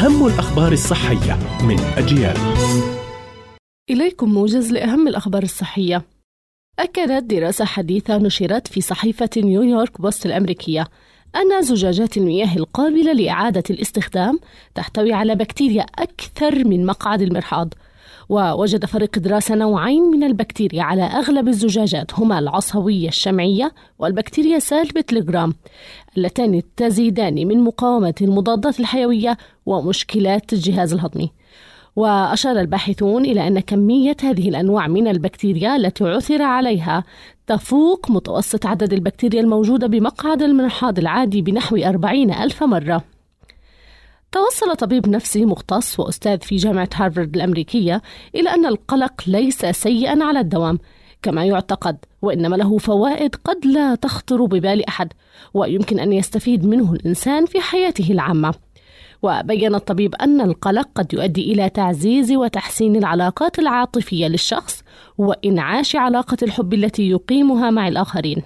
أهم الأخبار الصحية من أجيال. إليكم موجز لأهم الأخبار الصحية. أكدت دراسة حديثة نشرت في صحيفة نيويورك بوست الأمريكية أن زجاجات المياه القابلة لإعادة الاستخدام تحتوي على بكتيريا أكثر من مقعد المرحاض ووجد فريق دراسة نوعين من البكتيريا على أغلب الزجاجات هما العصوية الشمعية والبكتيريا سالبة الجرام اللتان تزيدان من مقاومة المضادات الحيوية ومشكلات الجهاز الهضمي. وأشار الباحثون إلى أن كمية هذه الأنواع من البكتيريا التي عثر عليها تفوق متوسط عدد البكتيريا الموجودة بمقعد المرحاض العادي بنحو أربعين ألف مرة. توصل طبيب نفسي مختص وأستاذ في جامعة هارفارد الأمريكية إلى أن القلق ليس سيئا على الدوام. كما يعتقد وإنما له فوائد قد لا تخطر ببال أحد ويمكن أن يستفيد منه الإنسان في حياته العامة. وبين الطبيب أن القلق قد يؤدي إلى تعزيز وتحسين العلاقات العاطفية للشخص وإنعاش علاقة الحب التي يقيمها مع الآخرين.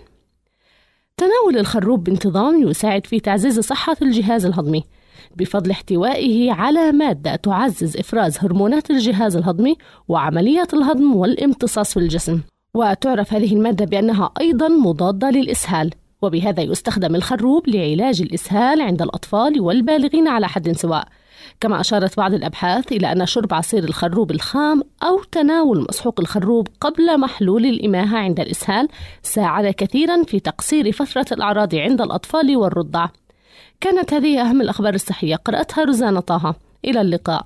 تناول الخروب بانتظام يساعد في تعزيز صحة الجهاز الهضمي. بفضل احتوائه على مادة تعزز إفراز هرمونات الجهاز الهضمي وعملية الهضم والامتصاص في الجسم. وتعرف هذه المادة بأنها أيضا مضادة للإسهال وبهذا يستخدم الخروب لعلاج الإسهال عند الأطفال والبالغين على حد سواء كما أشارت بعض الأبحاث إلى أن شرب عصير الخروب الخام أو تناول مسحوق الخروب قبل محلول الإماهة عند الإسهال ساعد كثيرا في تقصير فترة الأعراض عند الأطفال والرضع كانت هذه أهم الأخبار الصحية. قرأتها روزانا طه. إلى اللقاء.